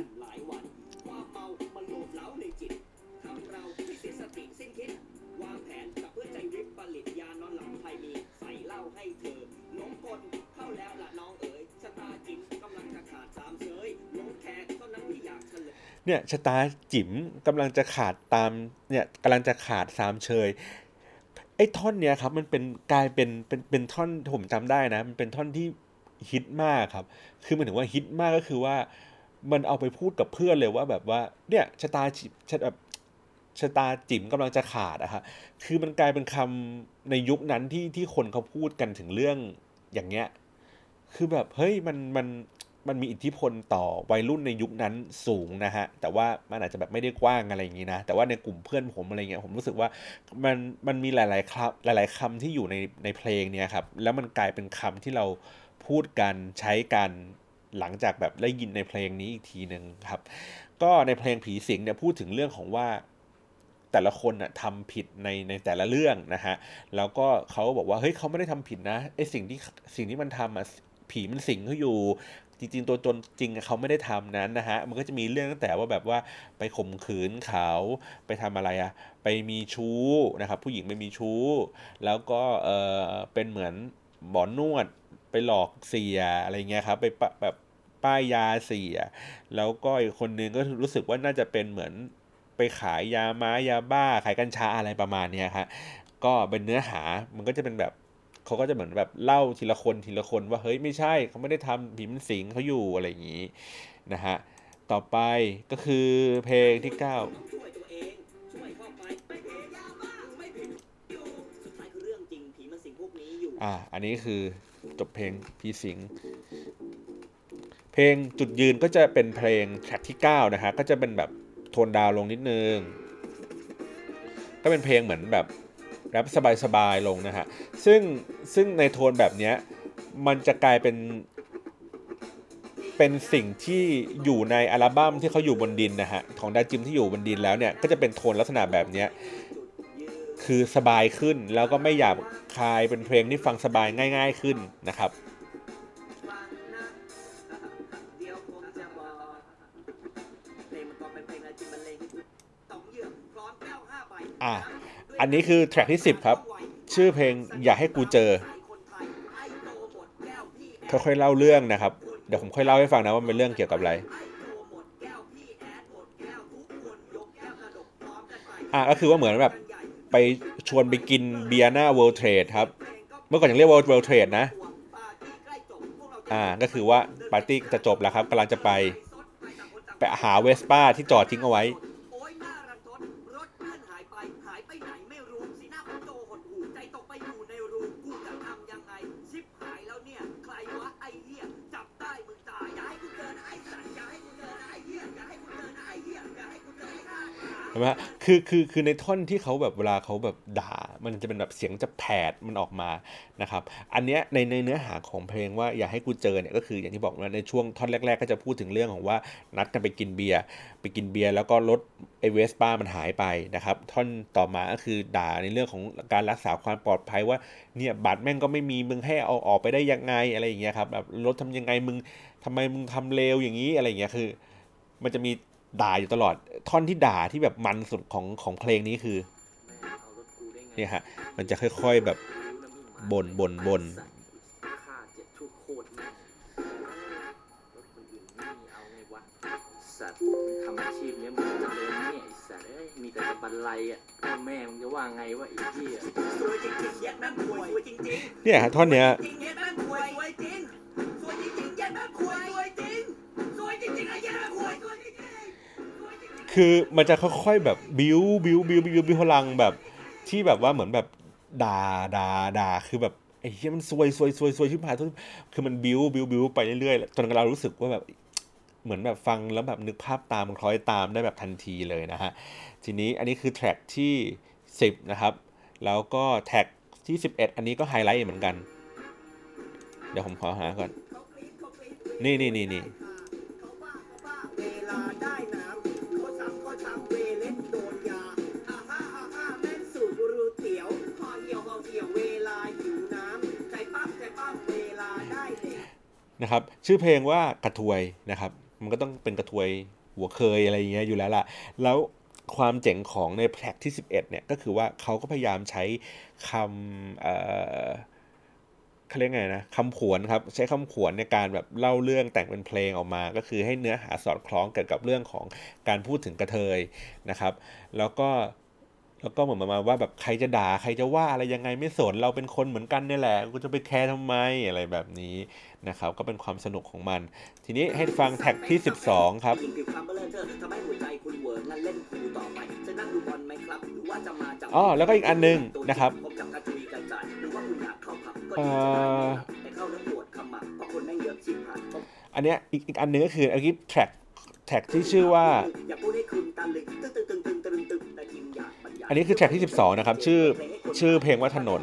เนี่ยชะตาจิ๋มกำลังจะขาดตามเนี่ยกำลังจะขาดสามเชยไอ้ท่อนเนี้ยครับมันเป็นกลายเป็นเป็นเป็นท่อนผมจำได้นะ มันเป็นท่อนที่ ฮิตมากครับ คือมันถึงว่าฮิตมากก็คือว่า มันเอาไปพูดกับเพื่อนเลยว่าแบบว่าเนี่ยชะตาจิ๋มชะแบบชะตาจิ๋มกำลังจะขาดอะครับคือมันกลายเป็นคำในยุคนั้นที่ที่คนเขาพูดกันถึงเรื่องอย่างเงี้ย คือแบบเฮ้ยมันมันมันมีอิทธิพลต่อวัยรุ่นในยุคนั้นสูงนะฮะ แต่ว่ามันอาจจะแบบไม่ได้กว้างอะไรอย่างนี้นะ แต่ว่าในกลุ่มเพื่อนผมอะไรเงี้ย ผมรู้สึกว่ามันมันมีหลาย ๆครับหลาย ๆคำที่อยู่ในในเพลงเนี่ยครับ แล้วมันกลายเป็นคำที่เรา พูดกันใช้กันหลังจากแบบได้ยินในเพลงนี้อีกทีหนึ่งครับ ก็ในเพลงผีสิงเนี่ยพูดถึงเรื่องของว่าแต่ละคนน่ะทำผิดในในแต่ละเรื่องนะฮะแล้วก็เขาบอกว่าเฮ้ยเขาไม่ได้ทำผิดนะไอสิ่งที่สิ่งที่มันทำอะผีมันสิงเขาอยู่ จริง ๆ ตัวตนจริงเขาไม่ได้ทำนั้นนะฮะมันก็จะมีเรื่องตั้งแต่ว่าแบบว่าไปข่มขืนเขาไปทำอะไรอะไปมีชู้นะครับผู้หญิงไปมีชู้ แล้วก็เออเป็นเหมือนหมอนวด ไปหลอกเสียอะไรเงี้ยครับไปปะแบบป้ายยาเสีย แล้วก็อีกคนนึงก็รู้สึกว่าน่าจะเป็นเหมือนไปขายยาม้ายาบ้าขายกัญชาอะไรประมาณเนี้ยฮะก็เป็นเนื้อหามันก็จะเป็นแบบเขาก็จะเหมือนแบบเล่าทีละคนทีละคนว่าเฮ้ยไม่ใช่เขาไม่ได้ทำผีมันสิงเขาอยู่อะไรอย่างนี้นะฮะต่อไปก็คือเพลงที่9ช่วยตัวเก้าอ่าอันนี้คือ จบเพลงพีสิงเพลงจุดยืนก็จะเป็นเพลงแทร็กที่ 9 นะฮะ ก็จะเป็นแบบโทนดาวลงนิดนึง ก็เป็นเพลงเหมือนแบบแรปสบายๆลงนะฮะ ซึ่งซึ่งในโทนแบบนี้มันจะกลายเป็น เป็นสิ่งที่อยู่ในอัลบั้มที่เขาอยู่บนดินนะฮะ ของดาจิมที่อยู่บนดินแล้วเนี่ย ก็จะเป็นโทนลักษณะแบบนี้ คือสบายขึ้นแล้วก็ไม่หยาบคายเป็นเพลงที่ฟังสบายง่าย ๆขึ้นนะครับฟังนะเดี๋ยวผมจะบอกเพลงมันก็เป็นเพลงอะไรที่บรรเลงให้คุณต้องเหยื่อพร้อมแก้วห้าใบอะอันนี้คือแทร็กที่ 10 ครับ ชื่อเพลงอย่าให้กูเจอค่อดค่อยๆเล่าเรื่องนะครับ เดี๋ยวผมค่อยเล่าให้ฟังนะว่าเป็นเรื่องเกี่ยวกับอะไรอะก็คือว่าเหมือนแบบ ไปชวนไปกินเบียร์หน้าเวิลด์เทรดครับ เมื่อก่อนยังเรียกว่าเวิลด์เทรดนะ อ่าก็คือว่าปาร์ตี้จะจบแล้วครับกำลังจะไป ไปหาเวสป้าที่จอดทิ้งเอาไว้ ช่ไหมคือคือคือในท่อนที่เขาแบบเวลาเขาแบบด่า มันจะเป็นแบบเสียงจะแผดมันออกมานะครับ อันเนี้ยในในเนื้อหาของเพลงว่าอย่าให้กูเจอเนี่ยก็คืออย่างที่บอกว่าในช่วงท่อนแรก ๆ ก็จะพูดถึงเรื่องของว่านัดกันไปกินเบียร์ไปกินเบียร์แล้วก็รถไอเวสป้ามันหายไปนะครับ ท่อนต่อมาก็คือด่าในเรื่องของการรักษาความปลอดภัยว่าเนี่ยบัตรแม่งก็ไม่มีมึงให้เอาออกไปได้ยังไงอะไรอย่างเงี้ยครับแบบรถทำยังไงมึงทำไมมึงทำเลวอย่างนี้อะไรอย่างเงี้ยคือ มันจะมี ด่าอยู่ตลอด ท่อนที่ด่าที่แบบมันสุดของของเพลงนี้คือเอารถกูได้ไงเนี่ยฮะมันจะค่อยๆแบบบ่นบ่นบ่นฆ่าเจ็บทุกโคตรแม่งรถคนอื่นไม่มีเอาไงวะสัตว์มึงทำอาชีพเนี้ยมึงจะเจริญเนี่ยไอ้สัตว์เอ้ยมีแต่จะบันไลอะพ่อแม่มึงจะว่าไงวะไอ้เหี้ยสวยจริงๆแย่แม่งป่วยสวยจริงเนี่ยฮะท่อนเนี้ยๆจริงแย่แม่งป่วย คือมันจะค่อยๆแบบบิวบิวบิวบิวบิวพลังแบบที่แบบว่าเหมือนแบบด่าด่าด่าคือแบบไอ้เหี้ยมันซวยซวยซวยซวยชิบหายทุกคือมันบิวบิวบิวไปเรื่อยๆจนเรารู้สึกว่าแบบเหมือนแบบฟังแล้วแบบนึกภาพตามมันคล้อยตามได้แบบทันทีเลยนะฮะ ทีนี้อันนี้คือ track ที่ 10 นะครับ แล้วก็ track ที่ 11 อันนี้ก็ไฮไลท์เหมือนกัน เดี๋ยวผมขอหาก่อน นี่นี่นี่นี่ นะครับ ชื่อเพลงว่ากระทวยนะครับ มันก็ต้องเป็นกระทวยหัวเคยอะไรอย่างเงี้ยอยู่แล้วล่ะ แล้วความเจ๋งของในแพลกที่ 11เนี่ยก็คือว่าเขาก็พยายามใช้คำเอ่อเขาเรียกไงนะคำขวนครับใช้คำขวนในการแบบเล่าเรื่องแต่งเป็นเพลงออกมา ก็คือให้เนื้อหาสอดคล้องเกี่ยวกับเรื่องของการพูดถึงกระเทยนะครับ แล้วก็ แล้วก็เหมือนประมาณว่าแบบใครจะด่าใครจะว่าอะไรยังไงไม่สนเราเป็นคนเหมือนกันนี่แหละกูจะไปแคร์ทำไมอะไรแบบนี้นะครับก็เป็นความสนุกของมัน ทีนี้ให้ฟังแท็กที่ 12 ครับยิงผิวคล้ำเบลอเธอทำให้หัวใจคุณเหวิร์งั้นเล่นคูต่อไปจะนั่งดูบอลไหมครับหรือว่าจะมาจับอ๋อแล้วก็อีกอันหนึ่งนะครับผมจับกระจุยกระจายหรือว่าคุณอยากเข้าผับก็เอ่ดีอแต่เข้าแล้วปวดขมับเพราะคนแม่งเยอะชิบหายผมอันเนี้ยอีกอีกอันหนึงก็คืออันนี้แท็กแท็กที่ชื่อว่าอย่าพูดให้คุณตะลึงตึ้งตึ้งตึ้งตึ้งตึ้งตึ้งแต่จริง อันนี้คือแทร็กที่ 12 นะครับ ชื่อชื่อเพลงว่าถนน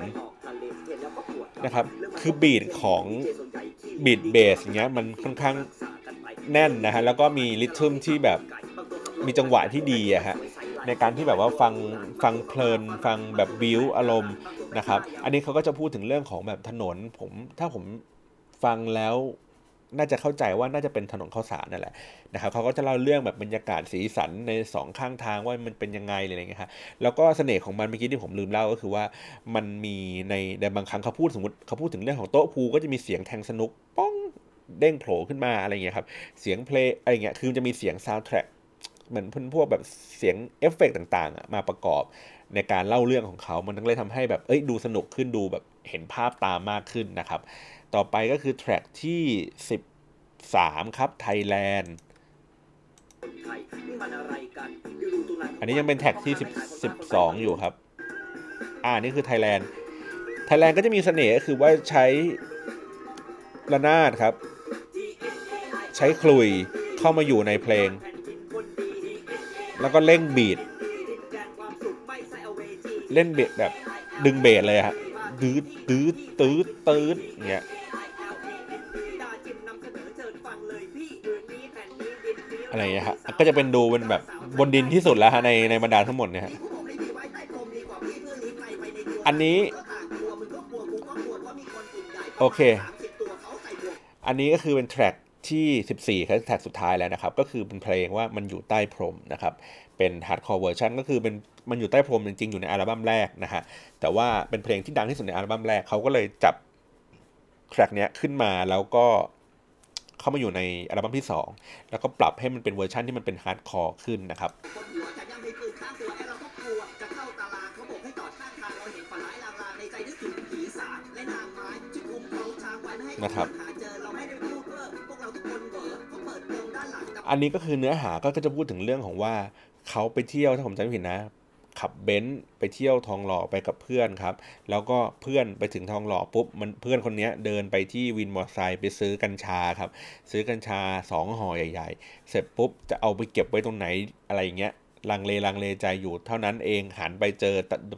นะครับ คือบีทของบีทเบสอย่างเงี้ยมันค่อนข้างแน่นนะฮะแล้วก็มีริทึมที่แบบมีจังหวะที่ดีอะฮะในการที่แบบว่าฟังฟังเพลินฟังแบบบิวอารมณ์นะครับ อันนี้เขาก็จะพูดถึงเรื่องของแบบถนนผมถ้าผมฟังแล้ว น่าจะเข้าใจว่าน่าจะเป็นถนนข้าวสารนั่นแหละนะครับเขาก็จะเล่าเรื่องแบบบรรยากาศสีสันในสองข้างทางว่ามันเป็นยังไงอะไรเงี้ยฮะแล้วก็เสน่ห์ของมันเมื่อกี้ที่ผมลืมเล่าก็คือว่ามันมีในในบางครั้งเขาพูดสมมติเขาพูดถึงเรื่องของโต๊ะพูก็จะมีเสียงแทงสนุกป้องเด้งโผล่ขึ้นมาอะไรเงี้ยครับเสียงเพลงอะไรเงี้ยคือมันจะมีเสียงซาวด์แทร็กเหมือนพวกแบบเสียงเอฟเฟกต์ต่างๆมาประกอบในการเล่าเรื่องของเขา มันก็เลยทำให้แบบ เอ้ย ดูสนุกขึ้น ดูแบบเห็นภาพตามมากขึ้นนะครับ ต่อไปก็คือ track ที่ 13 ครับไทยแลนด์อันนี้ยังเป็น track ที่10 12 อยู่ครับ อ่านี่คือไทยแลนด์ไทยแลนด์ก็จะมีเสน่ห์ก็คือว่าใช้ระนาดครับ ใช้คลุยเข้ามาอยู่ในเพลง แล้วก็เร่งบีดเล่นเบสแบบดึงเบสเลยฮะดืดดืดตืดตืดอย่างเงี้ย อะไรอย่างเงี้ยฮะก็จะเป็นดูเป็นแบบบนดินที่สุดแล้วฮะในในบรรดาทั้งหมดเนี่ยฮะอันนี้โอเค อันนี้ก็คือเป็น track ที่14ครับ track สุดท้ายแล้วนะครับ ก็คือเป็นเพลงว่ามันอยู่ใต้พรมนะครับ เป็น hardcore version ก็คือเป็นมันอยู่ใต้พรมจริงๆ อยู่ในอัลบั้มแรกนะฮะ แต่ว่าเป็นเพลงที่ดังที่สุดในอัลบั้มแรกเขาก็เลยจับ track เนี้ยขึ้นมาแล้วก็ เข้ามาอยู่ในอัลบั้มที่ 2 แล้วก็ปรับให้มันเป็นเวอร์ชันที่มันเป็น hardcore ขึ้นนะครับนะครับอันนี้ก็คือเนื้อหาก็จะพูดถึงเรื่องของว่าเขาไปเที่ยวถ้าผมจำไม่ผิดนะ ขับเบนซ์ไปเที่ยวทองหล่อไปกับเพื่อนครับ แล้วก็เพื่อนไปถึงทองหล่อปุ๊บมันเพื่อนคนนี้เดินไปที่วินมอเตอร์ไซค์ไปซื้อกัญชาครับ ซื้อกัญชา2ห่อใหญ่ ๆ เสร็จปุ๊บจะเอาไปเก็บไว้ตรงไหนอะไรอย่างเงี้ยลังเลลังเลใจอยู่เท่านั้นเองหันไปเจอ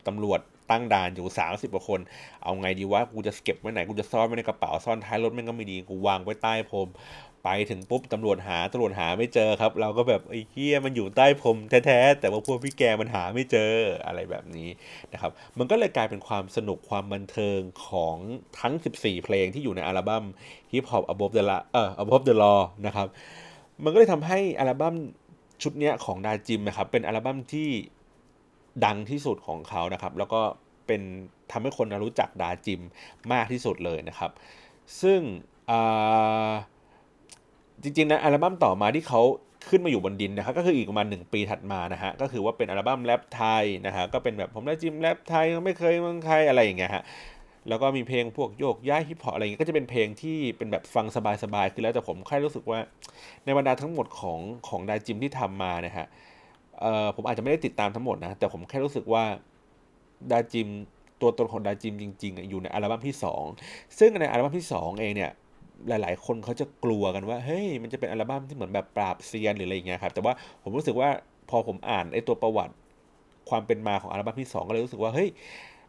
ตำรวจตั้งด่านอยู่ 30กว่าคน เอาไงดีวะ กูจะเก็บไว้ไหน กูจะซ่อนไว้ในกระเป๋า ซ่อนท้ายรถแม่งก็ไม่ดี กูวางไว้ใต้พรม ไปถึงปุ๊บตำรวจหาตำรวจหาไม่เจอครับ เราก็แบบไอ้เหี้ยมันอยู่ใต้พรมแท้ๆแต่ว่าพวกพี่แกมันหาไม่เจออะไรแบบนี้นะครับ มันก็เลยกลายเป็นความสนุกความบันเทิงของทั้ง 14 เพลงที่อยู่ในอัลบั้ม Hip Hop Above the Law เอ่อ Above the Law นะครับ มันก็เลยทำให้อัลบั้มชุดเนี้ยของดาจิมนะครับเป็นอัลบั้มที่ดังที่สุดของเขานะครับ แล้วก็เป็นทำให้คนรู้จักดาจิมมากที่สุดเลยนะครับ ซึ่งอ่า จริงๆนะอัลบั้มต่อมาที่เขาขึ้นมาอยู่บนดินนะครับก็คืออีกประมาณหนึ่งปีถัดมานะฮะก็คือว่าเป็นอัลบั้มแรปไทยนะฮะก็เป็นแบบผมได้จิมแรปไทยไม่เคยเมืองใครอะไรอย่างเงี้ยฮะแล้วก็มีเพลงพวกโยกย้ายฮิปฮอปอะไรอย่างเงี้ยก็จะเป็นเพลงที่เป็นแบบฟังสบายๆคือแล้วแต่ผมแค่รู้สึกว่าในบรรดาทั้งหมดของของดาจิมที่ทำมานะฮะเอ่อผมอาจจะไม่ได้ติดตามทั้งหมดนะแต่ผมแค่รู้สึกว่าดาจิมตัวตนของดาจิมจริงๆอยู่ในอัลบั้มที่ 2 ซึ่งในอัลบั้มที่ 2 เองเนี่ย หลาย ๆ คนเขาจะกลัวกันว่าเฮ้ยมันจะเป็นอัลบั้มที่เหมือนแบบปราบเซียนหรืออะไรอย่างเงี้ยครับแต่ว่าผมรู้สึกว่าพอผมอ่านไอ้ตัวประวัติความเป็นมาของอัลบั้มที่ 2 ก็เลยรู้สึกว่าเฮ้ย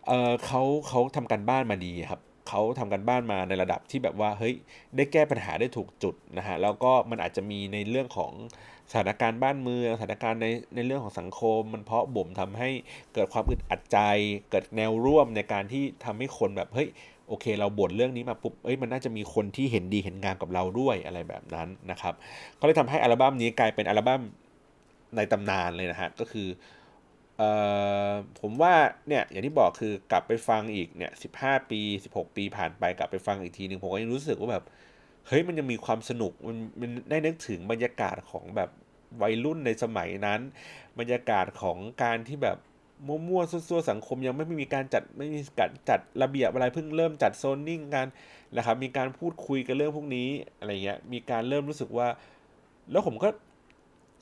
เออเขาเขาทำการบ้านมาดีครับเขาทำกันบ้านมาในระดับที่แบบว่าเฮ้ยได้แก้ปัญหาได้ถูกจุดนะฮะแล้วก็มันอาจจะมีในเรื่องของสถานการณ์บ้านเมืองสถานการณ์ในในเรื่องของสังคม มันเพาะบ่มทำให้เกิดความอึดอัดใจ เกิดแนวร่วมในการที่ทำให้คนแบบเฮ้ย โอเค เราบ่นเรื่องนี้มาปุ๊บเอ้ยมันน่าจะมีคนที่เห็นดีเห็นงามกับเราด้วยอะไรแบบนั้นนะครับก็เลยทำให้อัลบั้มนี้กลายเป็นอัลบั้มในตำนานเลยนะฮะก็คือเอ่อผมว่าเนี่ยอย่างที่บอกคือกลับไปฟังอีกเนี่ยสิบห้าปีสิบหกปีผ่านไปกลับไปฟังอีกทีหนึ่งผมก็ยังรู้สึกว่าแบบเฮ้ยมันยังมีความสนุกมันมันได้นึกถึงบรรยากาศของแบบวัยรุ่นในสมัยนั้น บรรยากาศของการที่แบบ มั่วๆซั่วๆสังคมยังไม่มีการจัดไม่มีการจัดระเบียบอะไรเพิ่งเริ่มจัดโซนนิ่งกันนะครับ มีการพูดคุยกันเรื่องพวกนี้อะไรเงี้ยมีการเริ่มรู้สึกว่า แล้วผมก็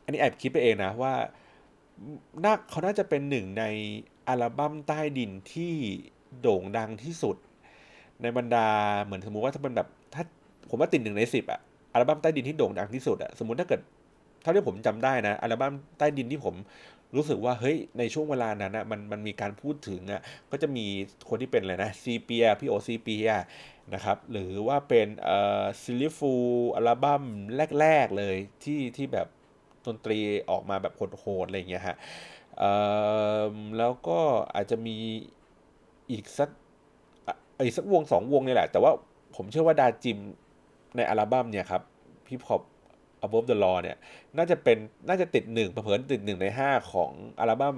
อันนี้แอบคิดไปเองนะว่าน่าเขาน่าจะเป็นหนึ่งในอัลบั้มใต้ดินที่โด่งดังที่สุด ในบรรดาเหมือนสมมุติว่าถ้าเป็นแบบถ้าผมว่าติดหนึ่งในสิบอะอัลบั้มใต้ดินที่โด่งดังที่สุดอะสมมติถ้าเกิดเท่าที่ผมจำได้นะอัลบั้มใต้ดินที่ผม รู้สึกว่าเฮ้ยในช่วงเวลานั้นนะมันมันมีการพูดถึงอะก็จะมีคนที่เป็นอะไรนะ Sepia พี่โอ Sepia นะครับหรือว่าเป็นเอ่อ Silly Fools อัลบั้มแรก ๆ เลยที่ที่แบบดนตรีออกมาแบบโหดๆอะไรเงี้ยฮะเอ่อแล้วก็อาจจะมีอีกสักอีกสักวงสองวงนี่แหละ แต่ว่าผมเชื่อว่าดาจิมในอัลบั้มเนี่ยครับพี่พอ Above the Law เนี่ยน่าจะเป็นน่าจะติดหนึ่งเผอติดหนึ่งในห้าของอัลบั้ม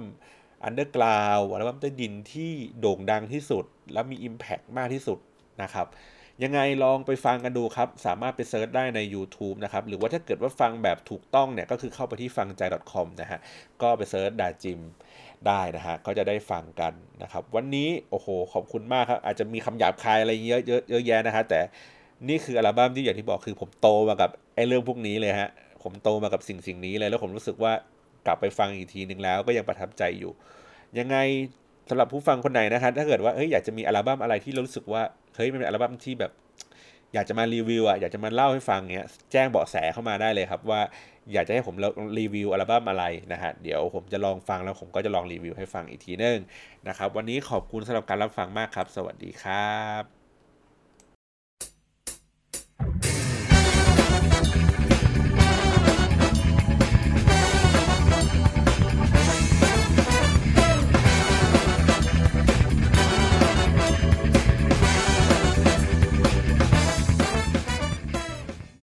Underground อัลบั้มใต้ดินที่โด่งดังที่สุด และมี Impact มากที่สุดนะครับยังไงลองไปฟังกันดูครับ สามารถไปเซิร์ชได้ใน YouTube นะครับ หรือว่าถ้าเกิดว่าฟังแบบถูกต้องเนี่ย ก็คือเข้าไปที่ฟังใจ .com นะฮะ ก็ไปเซิร์ชดาจิมได้นะฮะ ก็จะได้ฟังกันนะครับ วันนี้ โอ้โห ขอบคุณมากครับ อาจจะมีคำหยาบคายอะไรเยอะเยอะเยอะแยะนะฮะ แต่ นี่คืออัลบั้มที่อย่างที่บอกคือผมโตมากับไอ้เรื่องพวกนี้เลยฮะ ผมโตมากับสิ่งสิ่งนี้เลย แล้วผมรู้สึกว่ากลับไปฟังอีกทีหนึ่งแล้วก็ยังประทับใจอยู่ ยังไงสำหรับผู้ฟังคนไหนนะครับถ้าเกิดว่าเฮ้ยอยากจะมีอัลบั้มอะไรที่เรารู้สึกว่าเฮ้ยมันเป็นอัลบั้มที่แบบ อยากจะมารีวิวอะอยากจะมาเล่าให้ฟังเนี้ยแจ้งเบาะแสเข้ามาได้เลยครับว่าอยากจะให้ผมรีวิวอัลบั้มอะไรนะฮะเดี๋ยวผมจะลองฟังแล้วผมก็จะลองรีวิวให้ฟังอีกทีนึงนะครับวันนี้ขอบคุณสำหรับการรับฟังมากครับ สวัสดีครับ